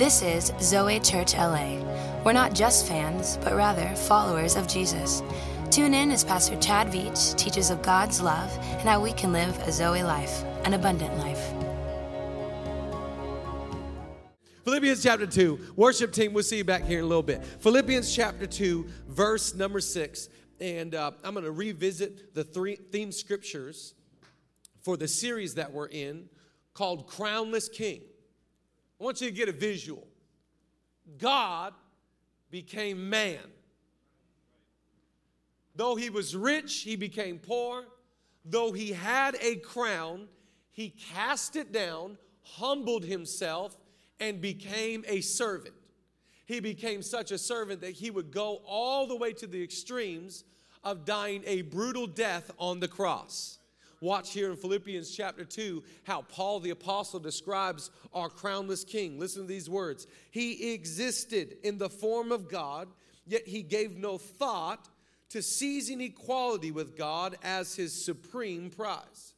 This is Zoe Church LA. We're not just fans, but rather followers of Jesus. Tune in as Pastor Chad Veach teaches of God's love and how we can live a Zoe life, an abundant life. Philippians chapter 2. Worship team, we'll see you back here in a little bit. Philippians chapter 2, verse number 6. And uh, I'm going to revisit the three theme scriptures for the series that we're in called Crownless King. I want you to get a visual. God became man. Though he was rich, he became poor. Though he had a crown, he cast it down, humbled himself, and became a servant. He became such a servant that he would go all the way to the extremes of dying a brutal death on the cross. Watch here in Philippians chapter 2 how Paul the apostle describes our crownless king. Listen to these words. He existed in the form of God, yet he gave no thought to seizing equality with God as his supreme prize.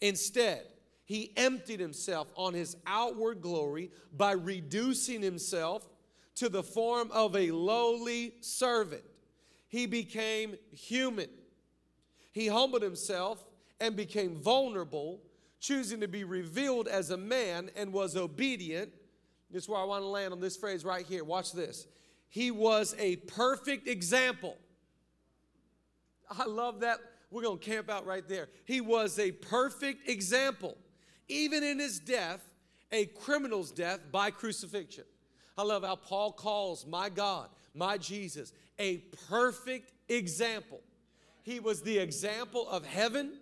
Instead, he emptied himself on his outward glory by reducing himself to the form of a lowly servant. He became human. He humbled himself and became vulnerable, choosing to be revealed as a man and was obedient. This is where I want to land on this phrase right here. Watch this. He was a perfect example. I love that. We're going to camp out right there. He was a perfect example, even in his death, a criminal's death by crucifixion. I love how Paul calls my God, my Jesus, a perfect example. He was the example of heaven,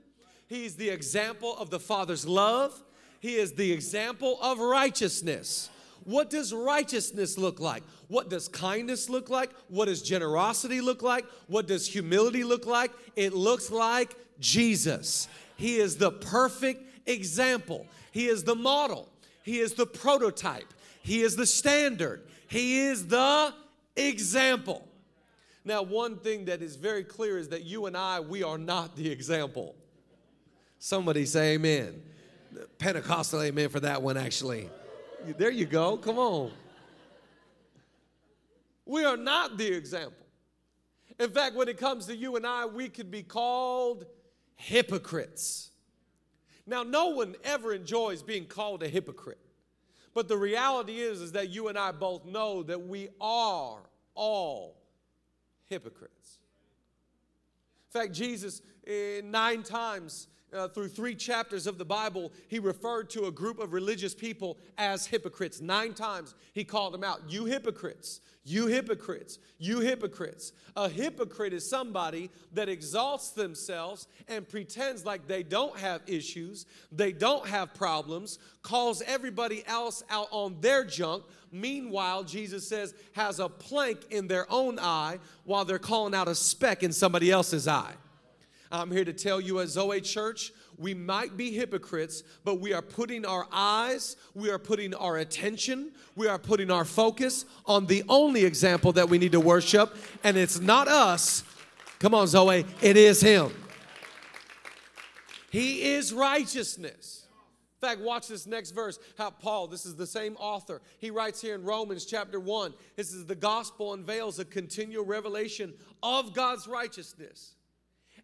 He's the example of the Father's love, He is the example of righteousness. What does righteousness look like? What does kindness look like? What does generosity look like? What does humility look like? It looks like Jesus. He is the perfect example. He is the model. He is the prototype. He is the standard. He is the example. Now, one thing that is very clear is that you and I, we are not the example. Somebody say amen. Pentecostal amen for that one, actually. There you go. Come on. We are not the example. In fact, when it comes to you and I, we could be called hypocrites. Now, no one ever enjoys being called a hypocrite. But the reality is, is that you and I both know that we are all hypocrites. In fact, Jesus, eh, nine times uh, through three chapters of the Bible, he referred to a group of religious people as hypocrites. Nine times he called them out. You hypocrites, you hypocrites, you hypocrites. A hypocrite is somebody that exalts themselves and pretends like they don't have issues, they don't have problems, calls everybody else out on their junk. Meanwhile, Jesus says, has a plank in their own eye while they're calling out a speck in somebody else's eye. I'm here to tell you as Zoe Church, we might be hypocrites, but we are putting our eyes, we are putting our attention, we are putting our focus on the only example that we need to worship, and it's not us. Come on, Zoe, it is Him. He is righteousness. In fact, watch this next verse. How Paul, this is the same author, he writes here in Romans chapter 1. This is the gospel unveils a continual revelation of God's righteousness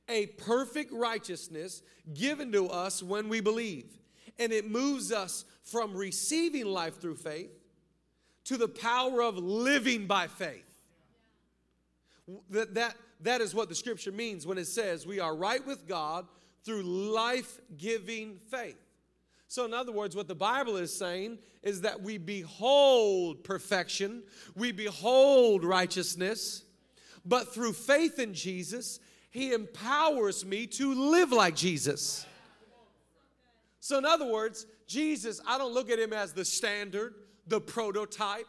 a perfect righteousness given to us when we believe. And it moves us from receiving life through faith to the power of living by faith. That, that, that is what the scripture means when it says we are right with God through life giving faith. So, in other words, what the Bible is saying is that we behold perfection, we behold righteousness, but through faith in Jesus, he empowers me to live like Jesus. So, in other words, Jesus, I don't look at him as the standard, the prototype,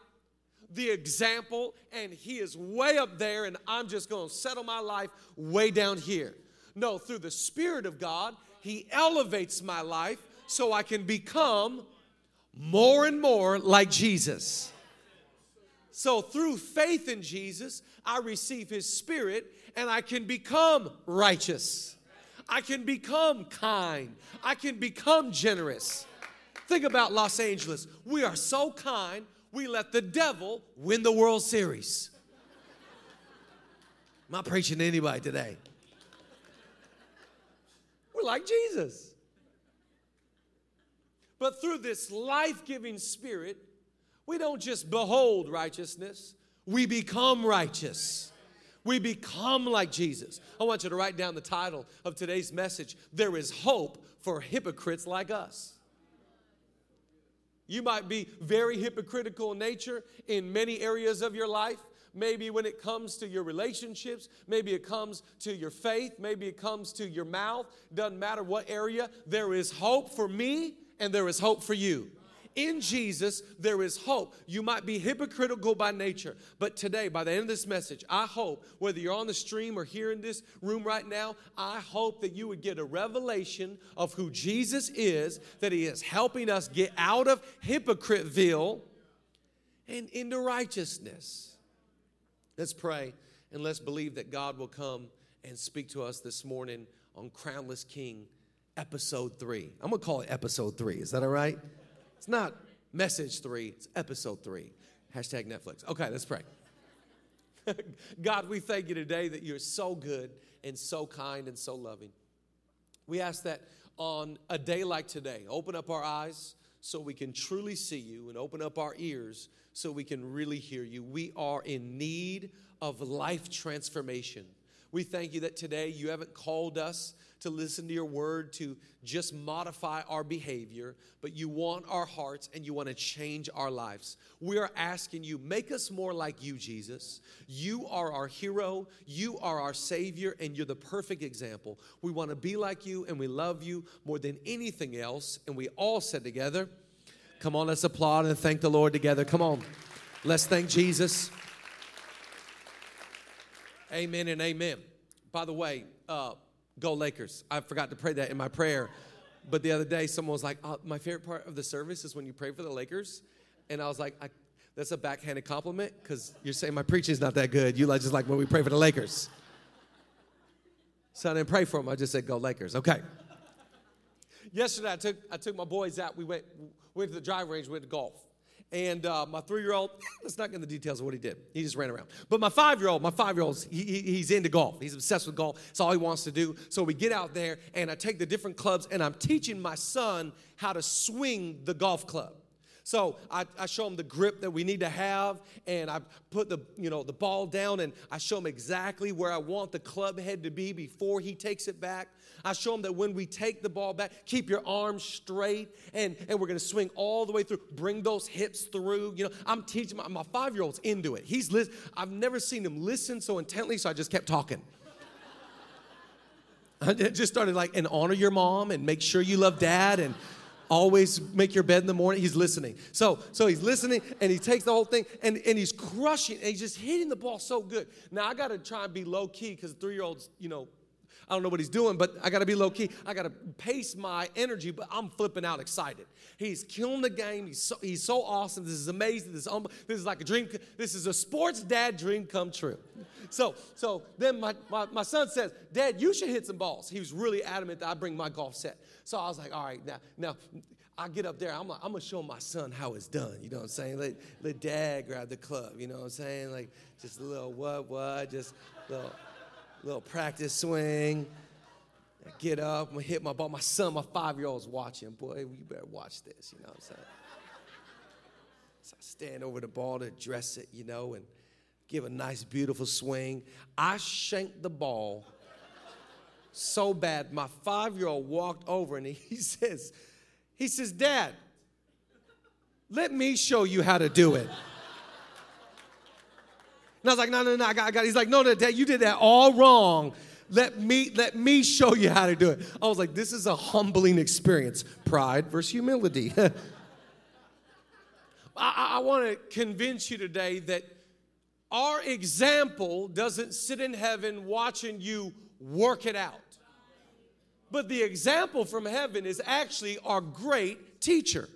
the example, and he is way up there, and I'm just gonna settle my life way down here. No, through the Spirit of God, he elevates my life so I can become more and more like Jesus. So, through faith in Jesus, I receive his Spirit and I can become righteous. I can become kind. I can become generous. Think about Los Angeles. We are so kind, we let the devil win the World Series. I'm not preaching to anybody today. We're like Jesus. But through this life giving spirit, we don't just behold righteousness, we become righteous. We become like Jesus. I want you to write down the title of today's message There is Hope for Hypocrites Like Us. You might be very hypocritical in nature in many areas of your life. Maybe when it comes to your relationships, maybe it comes to your faith, maybe it comes to your mouth. Doesn't matter what area, there is hope for me and there is hope for you. In Jesus, there is hope. You might be hypocritical by nature, but today, by the end of this message, I hope, whether you're on the stream or here in this room right now, I hope that you would get a revelation of who Jesus is, that He is helping us get out of hypocriteville and into righteousness. Let's pray and let's believe that God will come and speak to us this morning on Crownless King, episode three. I'm gonna call it episode three. Is that all right? It's not message three, it's episode three. Hashtag Netflix. Okay, let's pray. God, we thank you today that you're so good and so kind and so loving. We ask that on a day like today, open up our eyes so we can truly see you and open up our ears so we can really hear you. We are in need of life transformation. We thank you that today you haven't called us to listen to your word to just modify our behavior, but you want our hearts and you want to change our lives. We are asking you, make us more like you, Jesus. You are our hero, you are our Savior, and you're the perfect example. We want to be like you and we love you more than anything else. And we all said together, Come on, let's applaud and thank the Lord together. Come on, let's thank Jesus. Amen and amen. By the way, uh, go Lakers. I forgot to pray that in my prayer. But the other day, someone was like, oh, My favorite part of the service is when you pray for the Lakers. And I was like, I, That's a backhanded compliment because you're saying my preaching is not that good. You like just like when we pray for the Lakers. So I didn't pray for them. I just said, Go Lakers. Okay. Yesterday, I took, I took my boys out. We went, went to the driving range, we went to golf. And uh, my three year old, let's not get into the details of what he did. He just ran around. But my five year old, my five year old, he, he, he's into golf. He's obsessed with golf. It's all he wants to do. So we get out there and I take the different clubs and I'm teaching my son how to swing the golf club. So I, I, show him the grip that we need to have, and I put the you know the ball down, and I show him exactly where I want the club head to be before he takes it back. I show them that when we take the ball back, keep your arms straight and, and we're to swing all the way through. Bring those hips through. You know, I'm teaching my, my five year old's into it. He's I've never seen him listen so intently, so I just kept talking. I just started like, and honor your mom and make sure you love dad and always make your bed in the morning. He's listening. So, so he's listening and he takes the whole thing and, and he's crushing and he's just hitting the ball so good. Now I got to try and be low key because three year olds, you know, I don't know what he's doing, but I got to be low key. I got to pace my energy, but I'm flipping out excited. He's killing the game. He's so, he's so awesome. This is amazing. This is, um, this is like a dream. This is a sports dad dream come true. So, so then my, my, my son says, Dad, you should hit some balls. He was really adamant that I bring my golf set. So I was like, all right, now, now I get up there, I'm, like, I'm gonna show my son how it's done. You know what I'm saying? Let, let dad grab the club. You know what I'm saying? Like just a little what, what, just a little little practice swing. I get up, I'm gonna hit my ball. My son, my five year old's watching. Boy, you better watch this, you know what I'm saying? So I stand over the ball to address it, you know, and give a nice, beautiful swing. I shanked the ball so bad. My five year old walked over and he says, he says, Dad, let me show you how to do it. And I was like, no, no, no, I got, I got. He's like, no, no, Dad, you did that all wrong. Let me, let me show you how to do it. I was like, this is a humbling experience. Pride versus humility. I, I want to convince you today that our example doesn't sit in heaven watching you work it out. But the example from heaven is actually our great teacher.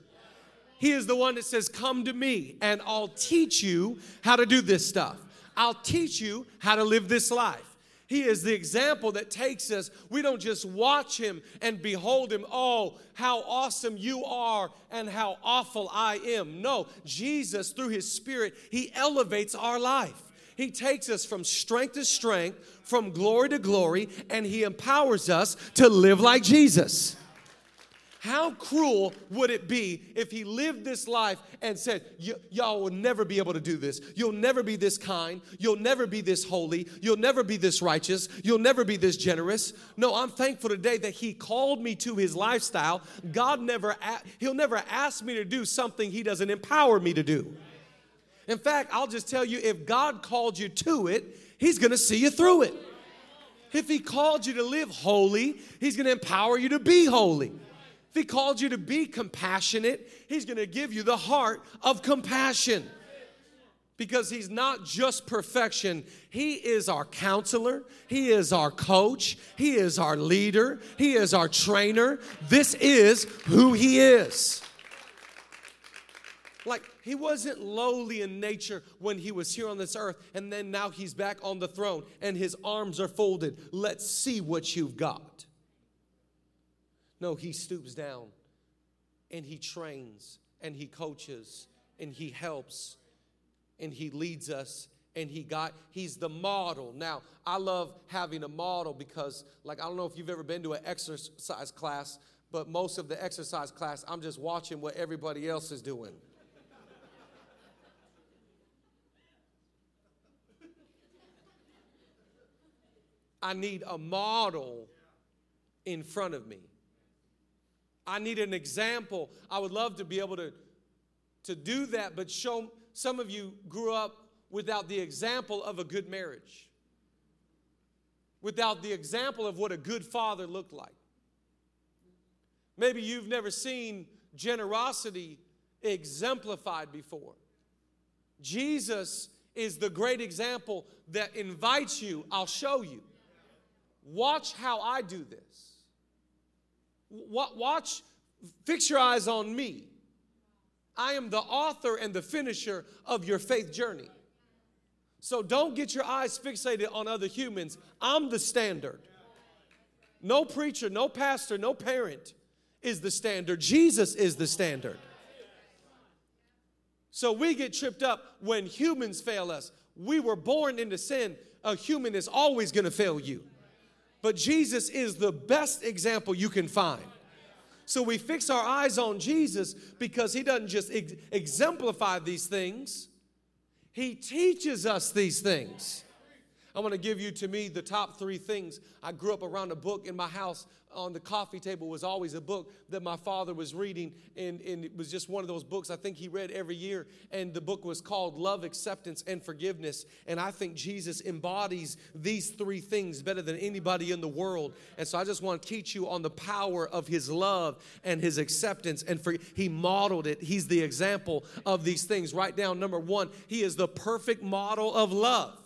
He is the one that says, Come to me and I'll teach you how to do this stuff. I'll teach you how to live this life. He is the example that takes us. We don't just watch him and behold him, oh, how awesome you are and how awful I am. No, Jesus, through his spirit, he elevates our life. He takes us from strength to strength, from glory to glory, and he empowers us to live like Jesus. How cruel would it be if he lived this life and said, Y'all will never be able to do this. You'll never be this kind. You'll never be this holy. You'll never be this righteous. You'll never be this generous. No, I'm thankful today that he called me to his lifestyle. God never, he'll never ask me to do something he doesn't empower me to do. In fact, I'll just tell you if God called you to it, he's going to see you through it. If he called you to live holy, he's going to empower you to be holy. If He called you to be compassionate, He's going to give you the heart of compassion. Because He's not just perfection, He is our counselor, He is our coach, He is our leader, He is our trainer. This is who He is. Like, he wasn't lowly in nature when he was here on this earth, and then now he's back on the throne and his arms are folded. Let's see what you've got. No, he stoops down and he trains and he coaches and he helps and he leads us and he got he's the model. Now i love having a model because like i don't know if you've ever been to an exercise class but most of the exercise class i'm just watching what everybody else is doing. I need a model in front of me I need an example. I would love to be able to, to do that, but show some of you grew up without the example of a good marriage, without the example of what a good father looked like. Maybe you've never seen generosity exemplified before. Jesus is the great example that invites you, I'll show you. Watch how I do this. Watch, fix your eyes on me. I am the author and the finisher of your faith journey. So don't get your eyes fixated on other humans. I'm the standard. No preacher, no pastor, no parent is the standard. Jesus is the standard. So we get tripped up when humans fail us. We were born into sin. A human is always going to fail you. But Jesus is the best example you can find. So we fix our eyes on Jesus because he doesn't just ex- exemplify these things, he teaches us these things. I want to give you to me the top three things. I grew up around a book in my house on the coffee table was always a book that my father was reading, and, and it was just one of those books I think he read every year. And the book was called Love, Acceptance, and Forgiveness. And I think Jesus embodies these three things better than anybody in the world. And so I just want to teach you on the power of his love and his acceptance. And for, he modeled it, he's the example of these things. Write down number one, he is the perfect model of love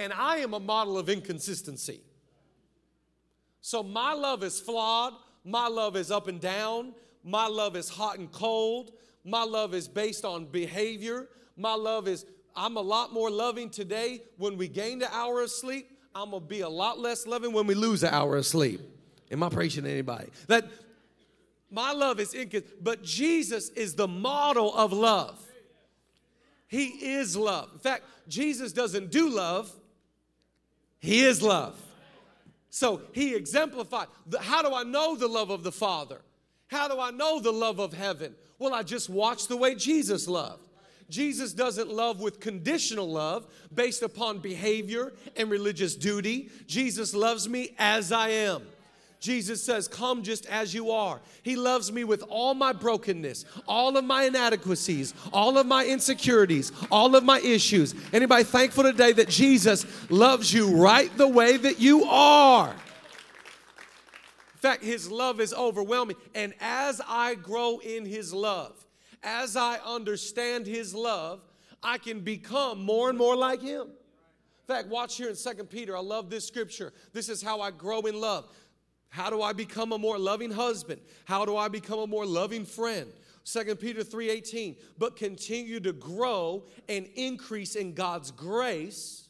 and I am a model of inconsistency. So my love is flawed, my love is up and down, my love is hot and cold, my love is based on behavior, my love is, I'm a lot more loving today when we gain the hour of sleep. I'm gonna be a lot less loving when we lose an hour of sleep. Am I preaching to anybody? That my love is inconsistent, but Jesus is the model of love. He is love. In fact, Jesus doesn't do love, he is love. So he exemplified. How do I know the love of the Father? How do I know the love of heaven? Well, I just watch the way Jesus loved. Jesus doesn't love with conditional love based upon behavior and religious duty. Jesus loves me as I am. Jesus says, Come just as you are. He loves me with all my brokenness, all of my inadequacies, all of my insecurities, all of my issues. Anybody thankful today that Jesus loves you right the way that you are? In fact, his love is overwhelming. And as I grow in his love, as I understand his love, I can become more and more like him. In fact, watch here in Second Peter. I love this scripture. This is how I grow in love. How do I become a more loving husband? How do I become a more loving friend? 2 Peter 3:18, but continue to grow and increase in God's grace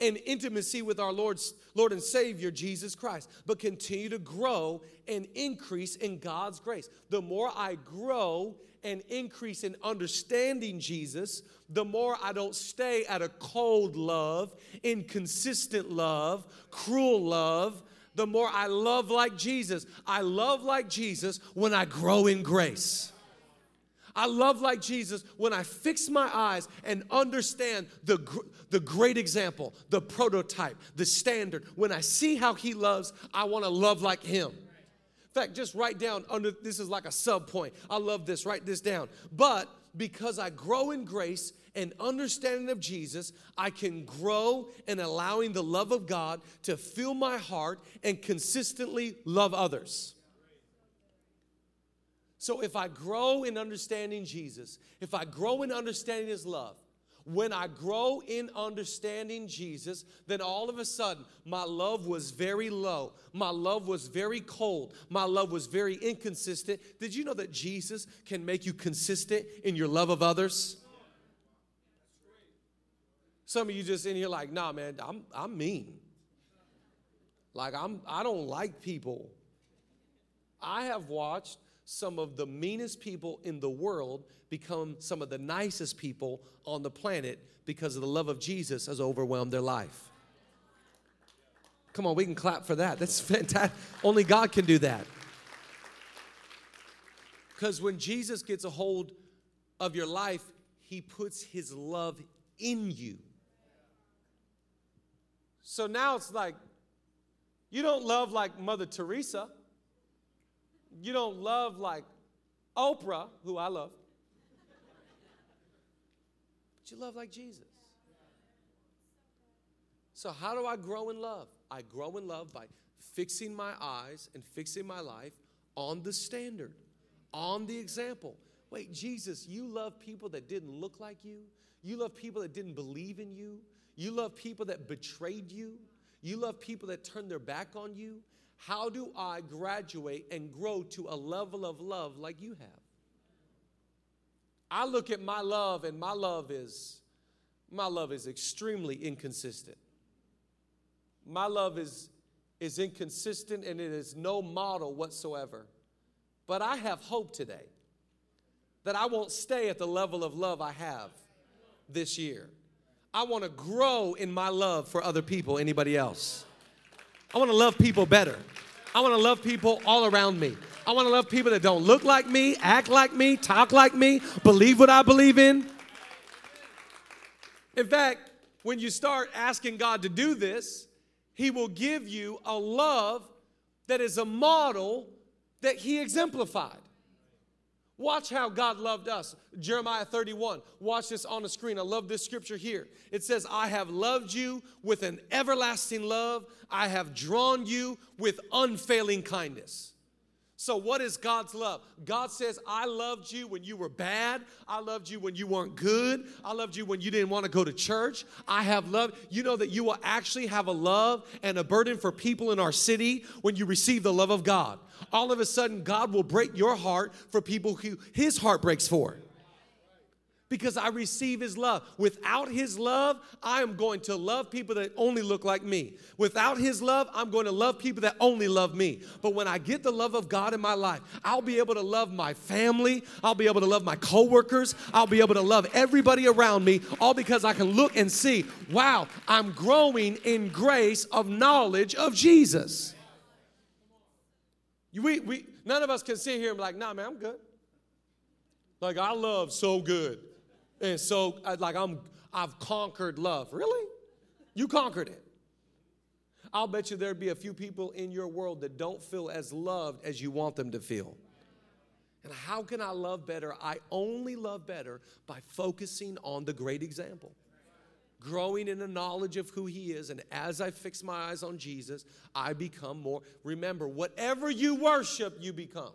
and intimacy with our Lord's, Lord and Savior, Jesus Christ, but continue to grow and increase in God's grace. The more I grow and increase in understanding Jesus, the more I don't stay at a cold love, inconsistent love, cruel love, the more I love like Jesus. I love like Jesus when I grow in grace. I love like Jesus when I fix my eyes and understand the, the great example, the prototype, the standard. When I see how he loves, I want to love like him. In fact, just write down under this is like a sub point. I love this, write this down. But because I grow in grace and understanding of Jesus, I can grow in allowing the love of God to fill my heart and consistently love others. So if I grow in understanding Jesus, if I grow in understanding His love, when I grow in understanding Jesus, then all of a sudden my love was very low. My love was very cold. My love was very inconsistent. Did you know that Jesus can make you consistent in your love of others? Some of you just in here like, nah, man, I'm, I'm mean. Like I'm I don't like people. I have watched some of the meanest people in the world become some of the nicest people on the planet because of the love of Jesus has overwhelmed their life. Come on, we can clap for that. That's fantastic. Only God can do that. Because when Jesus gets a hold of your life, he puts his love in you. So now it's like, you don't love like Mother Teresa you don't love like Oprah, who I love, but you love like Jesus. So, how do I grow in love? I grow in love by fixing my eyes and fixing my life on the standard, on the example. Wait, Jesus, you love people that didn't look like you. You love people that didn't believe in you. You love people that betrayed you. You love people that turned their back on you. How do I graduate and grow to a level of love like you have? I look at my love and my love is my love is extremely inconsistent. My love is is inconsistent and it is no model whatsoever. But I have hope today that I won't stay at the level of love I have this year. I want to grow in my love for other people. Anybody else? I want to love people better. I want to love people all around me. I want to love people that don't look like me, act like me, talk like me, believe what I believe in. In fact, when you start asking God to do this, He will give you a love that is a model that He exemplified. Watch how God loved us. Jeremiah 31. Watch this on the screen. I love this scripture here. It says, I have loved you with an everlasting love. I have drawn you with unfailing kindness. So, what is God's love? God says, I loved you when you were bad. I loved you when you weren't good. I loved you when you didn't want to go to church. I have loved. You know that you will actually have a love and a burden for people in our city when you receive the love of God. All of a sudden, God will break your heart for people who his heart breaks for because I receive His love. Without His love, I am going to love people that only look like me. Without His love, I'm going to love people that only love me. But when I get the love of God in my life, I'll be able to love my family. I'll be able to love my coworkers. I'll be able to love everybody around me, all because I can look and see, wow, I'm growing in grace of knowledge of Jesus. We, we, none of us can sit here and be like, nah, man, I'm good. Like, I love so good. And so, like, I'm, I've conquered love. Really? You conquered it. I'll bet you there'd be a few people in your world that don't feel as loved as you want them to feel. And how can I love better? I only love better by focusing on the great example. Growing in the knowledge of who He is. And as I fix my eyes on Jesus, I become more. Remember, whatever you worship, you become.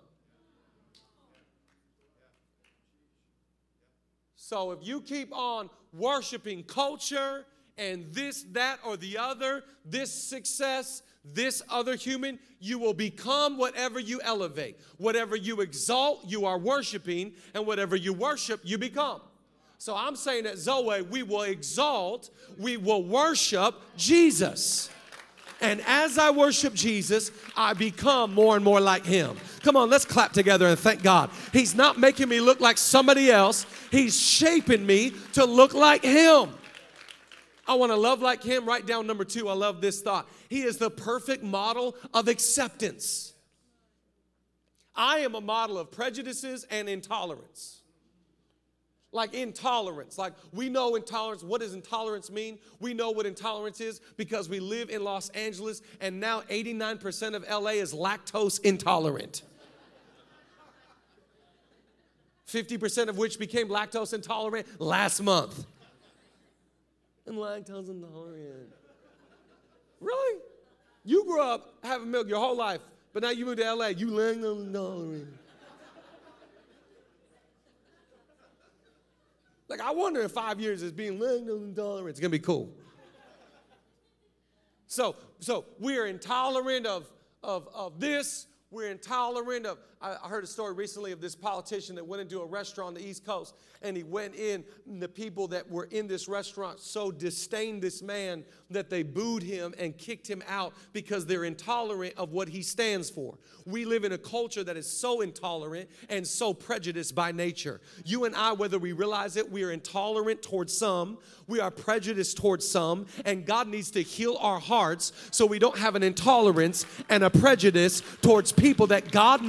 So if you keep on worshiping culture and this, that, or the other, this success, this other human, you will become whatever you elevate. Whatever you exalt, you are worshiping, and whatever you worship, you become. So I'm saying at Zoe, we will exalt, we will worship Jesus. And as I worship Jesus, I become more and more like Him. Come on, let's clap together and thank God. He's not making me look like somebody else, He's shaping me to look like Him. I want to love like Him. Write down number two. I love this thought. He is the perfect model of acceptance. I am a model of prejudices and intolerance like intolerance. Like we know intolerance. What does intolerance mean? We know what intolerance is because we live in Los Angeles and now 89% of LA is lactose intolerant. 50% of which became lactose intolerant last month. And lactose intolerant. Really? You grew up having milk your whole life, but now you moved to LA, you lactose intolerant. Like, I wonder in five years, as being intolerant, it's gonna be cool. So, so we're intolerant of, of, of this, we're intolerant of. I heard a story recently of this politician that went into a restaurant on the East Coast and he went in. the people that were in this restaurant so disdained this man that they booed him and kicked him out because they're intolerant of what he stands for. We live in a culture that is so intolerant and so prejudiced by nature. You and I, whether we realize it, we are intolerant towards some, we are prejudiced towards some, and God needs to heal our hearts so we don't have an intolerance and a prejudice towards people that God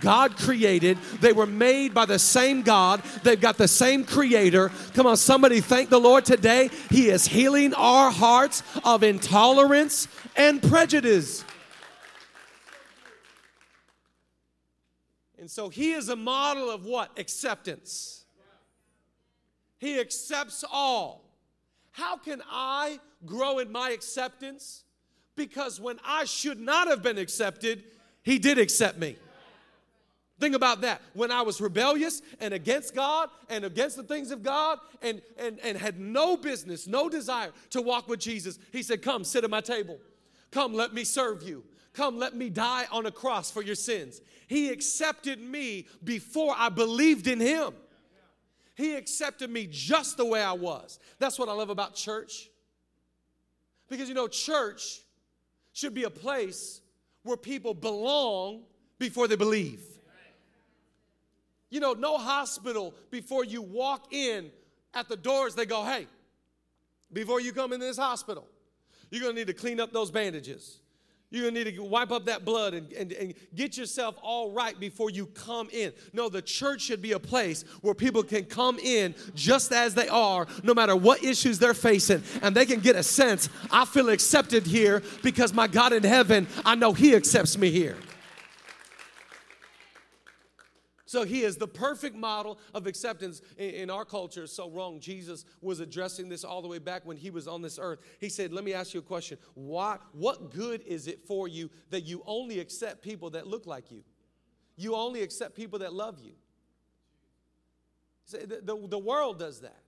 God created. They were made by the same God, they've got the same creator. Come on, somebody thank the Lord today. He is healing our hearts of intolerance and prejudice. And so he is a model of what? Acceptance. He accepts all. How can I grow in my acceptance? Because when I should not have been accepted, he did accept me. Think about that. When I was rebellious and against God and against the things of God and, and, and had no business, no desire to walk with Jesus, He said, Come, sit at my table. Come, let me serve you. Come, let me die on a cross for your sins. He accepted me before I believed in Him. He accepted me just the way I was. That's what I love about church. Because you know, church should be a place where people belong before they believe. You know, no hospital before you walk in at the doors, they go, hey, before you come into this hospital, you're gonna need to clean up those bandages. You're gonna need to wipe up that blood and, and, and, get yourself all right before you come in. No, the church should be a place where people can come in just as they are, no matter what issues they're facing, and they can get a sense I feel accepted here because my God in heaven, I know He accepts me here. So he is the perfect model of acceptance in, our culture. So wrong. Jesus was addressing this all the way back when he was on this earth. He said, Let me ask you a question. Why, what good is it for you that you only accept people that look like you? You only accept people that love you. The, the, the world does that.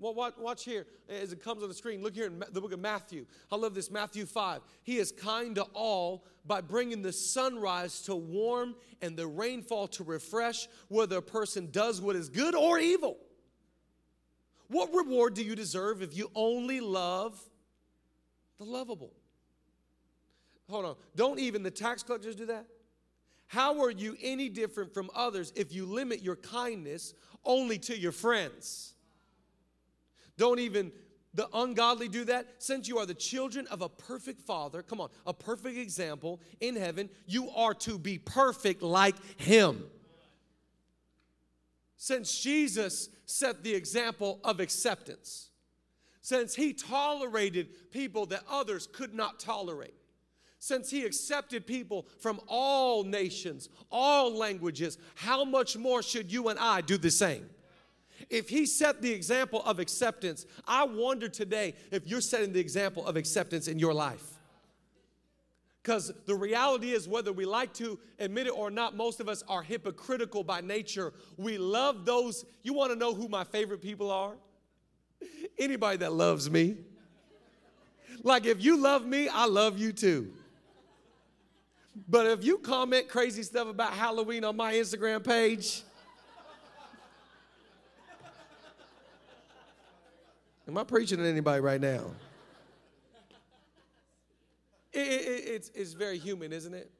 Well, watch here as it comes on the screen. Look here in the book of Matthew. I love this, Matthew 5. He is kind to all by bringing the sunrise to warm and the rainfall to refresh, whether a person does what is good or evil. What reward do you deserve if you only love the lovable? Hold on. Don't even the tax collectors do that? How are you any different from others if you limit your kindness only to your friends? Don't even the ungodly do that. Since you are the children of a perfect father, come on, a perfect example in heaven, you are to be perfect like him. Since Jesus set the example of acceptance, since he tolerated people that others could not tolerate, since he accepted people from all nations, all languages, how much more should you and I do the same? If he set the example of acceptance, I wonder today if you're setting the example of acceptance in your life. Because the reality is, whether we like to admit it or not, most of us are hypocritical by nature. We love those. You want to know who my favorite people are? Anybody that loves me. Like, if you love me, I love you too. But if you comment crazy stuff about Halloween on my Instagram page, Am I preaching to anybody right now? It, it, it's, it's very human, isn't it?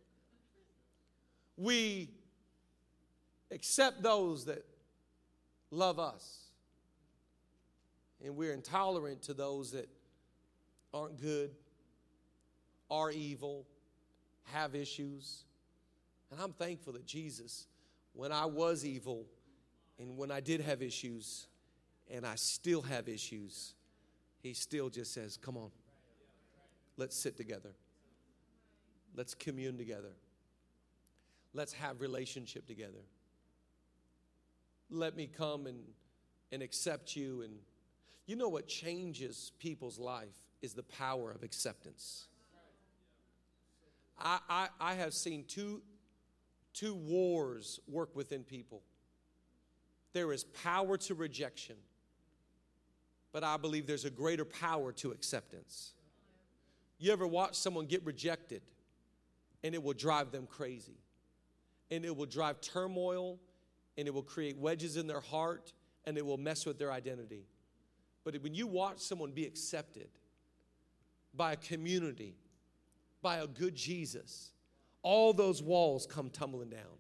We accept those that love us, and we're intolerant to those that aren't good, are evil, have issues. And I'm thankful that Jesus, when I was evil and when I did have issues, and I still have issues, He still just says, Come on, let's sit together. Let's commune together. Let's have relationship together. Let me come and, and accept you. And you know what changes people's life is the power of acceptance. I, I, I have seen two, two wars work within people. There is power to rejection, but I believe there's a greater power to acceptance. You ever watch someone get rejected and it will drive them crazy? And it will drive turmoil and it will create wedges in their heart and it will mess with their identity. But when you watch someone be accepted by a community, by a good Jesus, all those walls come tumbling down.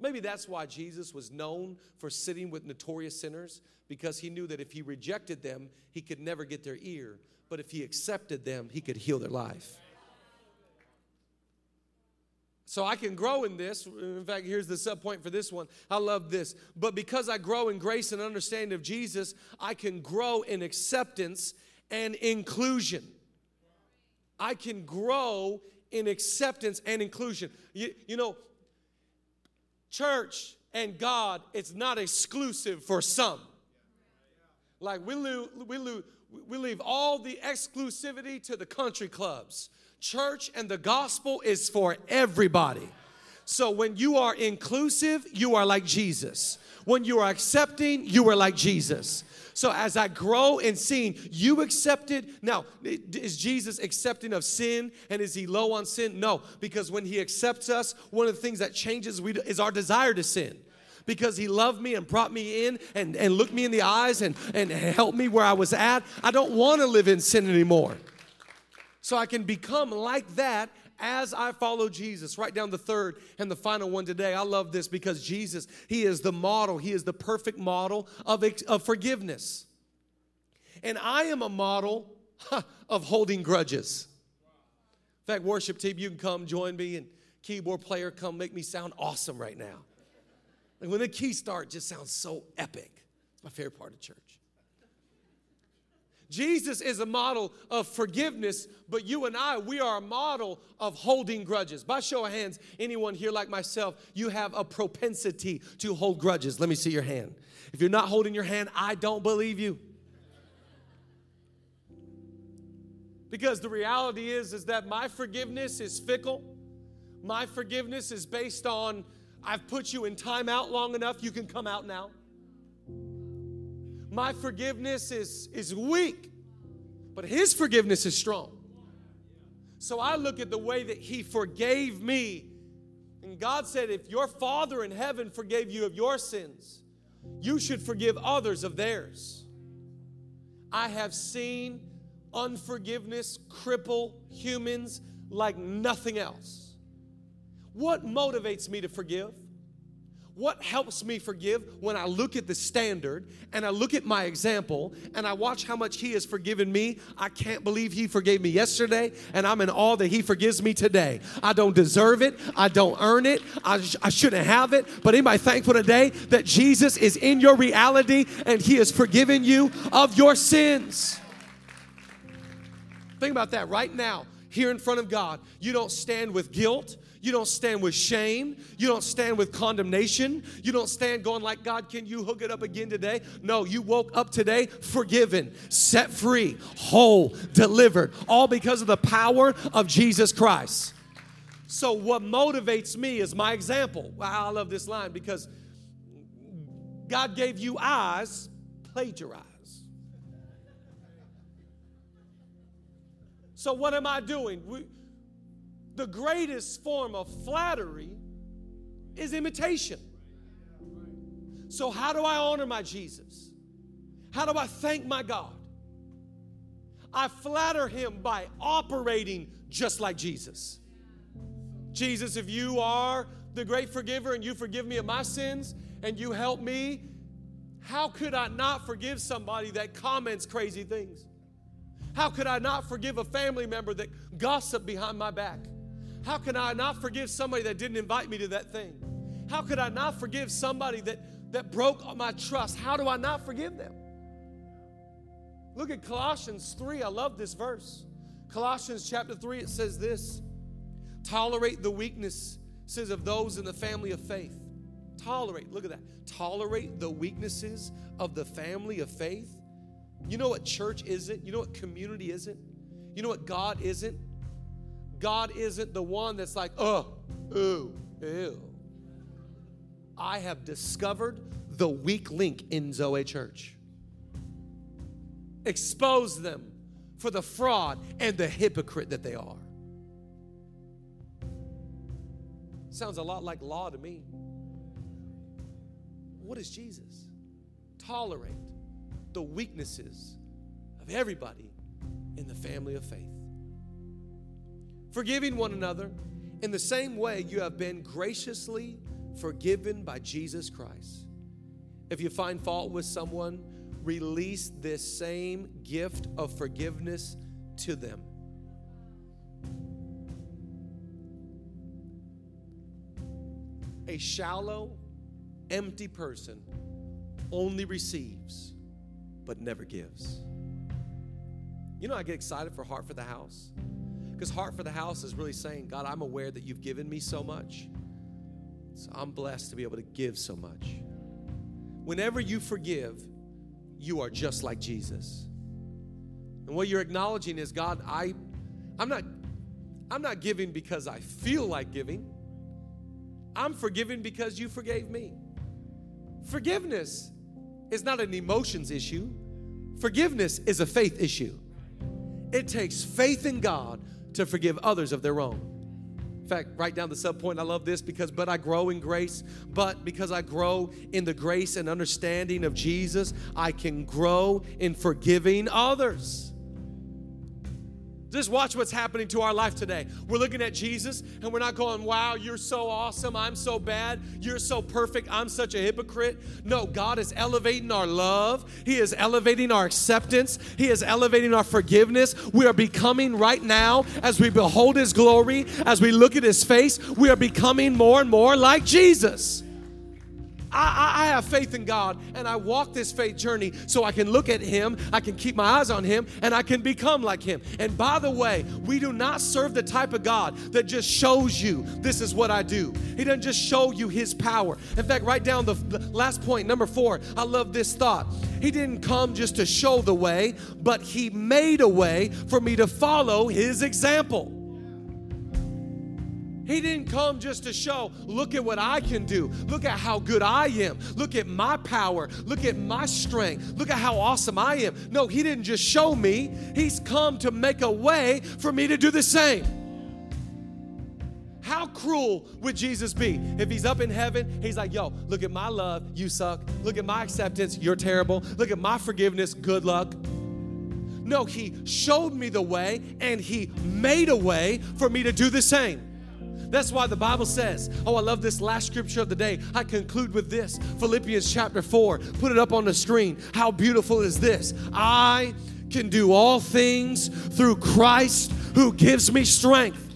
Maybe that's why Jesus was known for sitting with notorious sinners because he knew that if he rejected them, he could never get their ear. But if he accepted them, he could heal their life. So I can grow in this. In fact, here's the sub point for this one. I love this. But because I grow in grace and understanding of Jesus, I can grow in acceptance and inclusion. I can grow in acceptance and inclusion. You, you know, church and God, it's not exclusive for some. Like we, we, we leave all the exclusivity to the country clubs. Church and the gospel is for everybody. So when you are inclusive, you are like Jesus. When you are accepting, you are like Jesus. So as I grow in seeing you accepted, now is Jesus accepting of sin and is he low on sin? No, because when he accepts us, one of the things that changes is our desire to sin because he loved me and brought me in and, and looked me in the eyes and, and helped me where I was at. I don't want to live in sin anymore. So I can become like that as I follow Jesus. Write down the third and the final one today. I love this because Jesus, He is the model, He is the perfect model of, of forgiveness. And I am a model of holding grudges. In fact, worship team, you can come join me, and keyboard player, come make me sound awesome right now. Like when the keys start, just sounds so epic. It's my favorite part of church. Jesus is a model of forgiveness, but you and I, we are a model of holding grudges. By show of hands, anyone here like myself, you have a propensity to hold grudges. Let me see your hand. If you're not holding your hand, I don't believe you. Because the reality is is that my forgiveness is fickle. My forgiveness is based on I've put you in timeout long enough, you can come out now. My forgiveness is, is weak, but His forgiveness is strong. So I look at the way that He forgave me. And God said, if your Father in heaven forgave you of your sins, you should forgive others of theirs. I have seen unforgiveness cripple humans like nothing else. What motivates me to forgive? What helps me forgive when I look at the standard and I look at my example and I watch how much He has forgiven me? I can't believe He forgave me yesterday, and I'm in awe that He forgives me today. I don't deserve it, I don't earn it, I, sh- I shouldn't have it. But anybody thankful today that Jesus is in your reality and He has forgiven you of your sins? Think about that right now, here in front of God. You don't stand with guilt. You don't stand with shame. You don't stand with condemnation. You don't stand going like, God, can you hook it up again today? No, you woke up today forgiven, set free, whole, delivered, all because of the power of Jesus Christ. So, what motivates me is my example. Wow, I love this line because God gave you eyes, plagiarize. So, what am I doing? We, the greatest form of flattery is imitation. So, how do I honor my Jesus? How do I thank my God? I flatter him by operating just like Jesus. Jesus, if you are the great forgiver and you forgive me of my sins and you help me, how could I not forgive somebody that comments crazy things? How could I not forgive a family member that gossiped behind my back? How can I not forgive somebody that didn't invite me to that thing? How could I not forgive somebody that, that broke my trust? How do I not forgive them? Look at Colossians 3. I love this verse. Colossians chapter 3, it says this Tolerate the weaknesses of those in the family of faith. Tolerate, look at that. Tolerate the weaknesses of the family of faith. You know what church isn't? You know what community isn't? You know what God isn't? God isn't the one that's like, uh, oh, ooh, ew. I have discovered the weak link in Zoe Church. Expose them for the fraud and the hypocrite that they are. Sounds a lot like law to me. What is Jesus? Tolerate the weaknesses of everybody in the family of faith. Forgiving one another in the same way you have been graciously forgiven by Jesus Christ. If you find fault with someone, release this same gift of forgiveness to them. A shallow, empty person only receives but never gives. You know, I get excited for Heart for the House because Heart for the House is really saying, God, I'm aware that you've given me so much. So I'm blessed to be able to give so much. Whenever you forgive, you are just like Jesus. And what you're acknowledging is, God, I, I'm not, I'm not giving because I feel like giving. I'm forgiving because you forgave me. Forgiveness is not an emotions issue. Forgiveness is a faith issue. It takes faith in God to forgive others of their own. In fact, write down the sub point. I love this because, but I grow in grace. But because I grow in the grace and understanding of Jesus, I can grow in forgiving others. Just watch what's happening to our life today. We're looking at Jesus and we're not going, wow, you're so awesome. I'm so bad. You're so perfect. I'm such a hypocrite. No, God is elevating our love. He is elevating our acceptance. He is elevating our forgiveness. We are becoming right now, as we behold His glory, as we look at His face, we are becoming more and more like Jesus. I, I, have faith in God and I walk this faith journey so I can look at Him, I can keep my eyes on Him, and I can become like Him. And by the way, we do not serve the type of God that just shows you this is what I do. He doesn't just show you His power. In fact, write down the, the last point, number four. I love this thought. He didn't come just to show the way, but He made a way for me to follow His example. He didn't come just to show, look at what I can do. Look at how good I am. Look at my power. Look at my strength. Look at how awesome I am. No, He didn't just show me, He's come to make a way for me to do the same. How cruel would Jesus be if he's up in heaven? He's like, yo, look at my love, you suck. Look at my acceptance, you're terrible. Look at my forgiveness, good luck. No, he showed me the way and he made a way for me to do the same. That's why the Bible says, oh, I love this last scripture of the day. I conclude with this Philippians chapter 4. Put it up on the screen. How beautiful is this? I can do all things through Christ who gives me strength.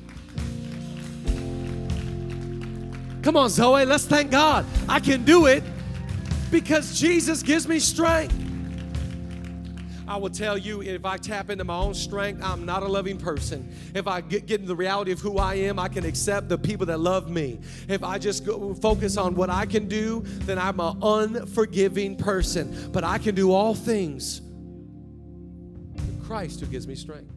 Come on, Zoe, let's thank God. I can do it because Jesus gives me strength. I will tell you if I tap into my own strength, I'm not a loving person. If I get, get in the reality of who I am, I can accept the people that love me. If I just go, focus on what I can do, then I'm an unforgiving person. But I can do all things through Christ who gives me strength.